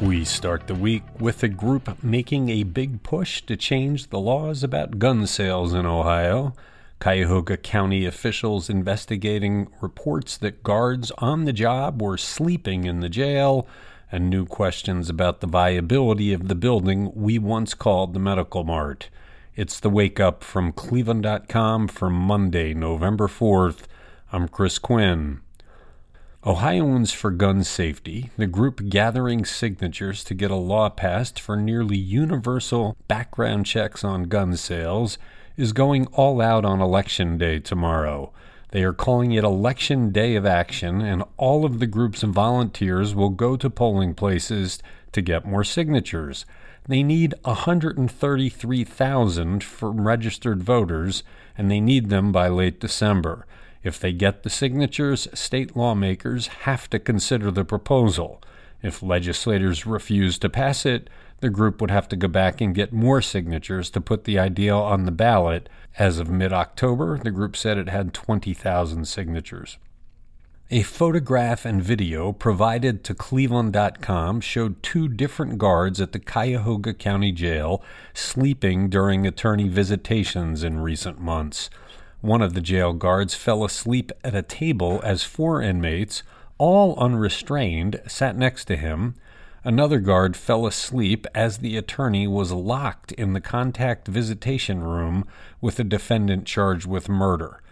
We start the week with a group making a big push to change the laws about gun sales in Ohio. Cuyahoga County officials investigating reports that guards on the job were sleeping in the jail, and new questions about the viability of the building we once called the Medical Mart. It's the wake up from Cleveland.com for Monday, November 4th. I'm Chris Quinn. Ohioans for Gun Safety, the group gathering signatures to get a law passed for nearly universal background checks on gun sales, is going all out on Election Day tomorrow. They are calling it Election Day of Action, and all of the group's volunteers will go to polling places to get more signatures. They need 133,000 from registered voters, and they need them by late December. If they get the signatures, state lawmakers have to consider the proposal. If legislators refuse to pass it, the group would have to go back and get more signatures to put the idea on the ballot. As of mid October, the group said it had 20,000 signatures. A photograph and video provided to Cleveland.com showed two different guards at the Cuyahoga County Jail sleeping during attorney visitations in recent months. One of the jail guards fell asleep at a table as four inmates, all unrestrained, sat next to him. Another guard fell asleep as the attorney was locked in the contact visitation room with a defendant charged with murder.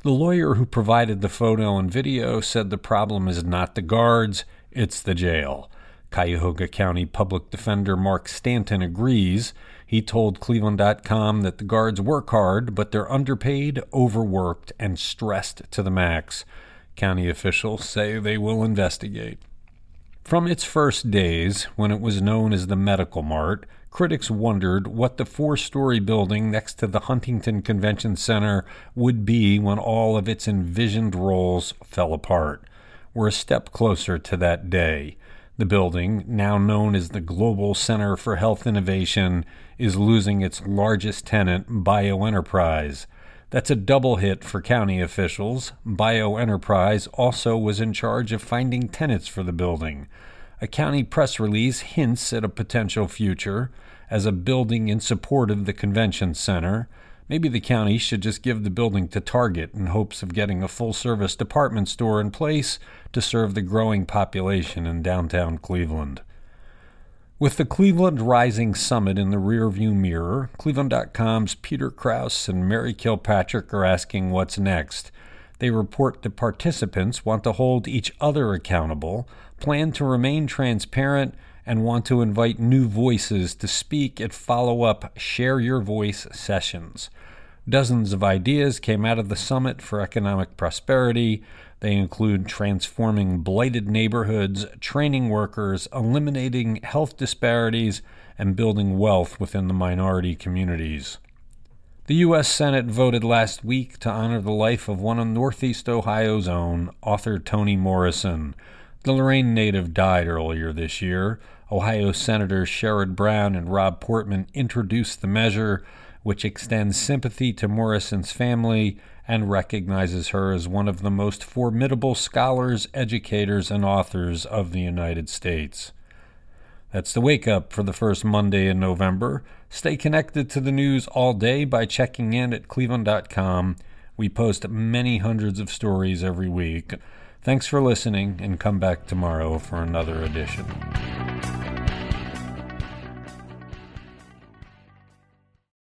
The lawyer who provided the photo and video said the problem is not the guards, it's the jail. Cuyahoga County Public Defender Mark Stanton agrees. He told Cleveland.com that the guards work hard, but they're underpaid, overworked, and stressed to the max. County officials say they will investigate. From its first days, when it was known as the Medical Mart, critics wondered what the four story building next to the Huntington Convention Center would be when all of its envisioned roles fell apart. We're a step closer to that day. The building, now known as the Global Center for Health Innovation, is losing its largest tenant, BioEnterprise. That's a double hit for county officials. BioEnterprise also was in charge of finding tenants for the building. A county press release hints at a potential future as a building in support of the convention center. Maybe the county should just give the building to Target in hopes of getting a full service department store in place to serve the growing population in downtown Cleveland. With the Cleveland Rising Summit in the rearview mirror, Cleveland.com's Peter Krouse and Mary Kilpatrick are asking what's next. They report that participants want to hold each other accountable, plan to remain transparent, and want to invite new voices to speak at follow up Share Your Voice sessions. Dozens of ideas came out of the Summit for Economic Prosperity. They include transforming blighted neighborhoods, training workers, eliminating health disparities, and building wealth within the minority communities. The U.S. Senate voted last week to honor the life of one of Northeast Ohio's own, author Toni Morrison. The Lorain native died earlier this year. Ohio Senators Sherrod Brown and Rob Portman introduced the measure, which extends sympathy to Morrison's family and recognizes her as one of the most formidable scholars, educators, and authors of the United States. That's the wake up for the first Monday in November. Stay connected to the news all day by checking in at cleveland.com. We post many hundreds of stories every week. Thanks for listening, and come back tomorrow for another edition.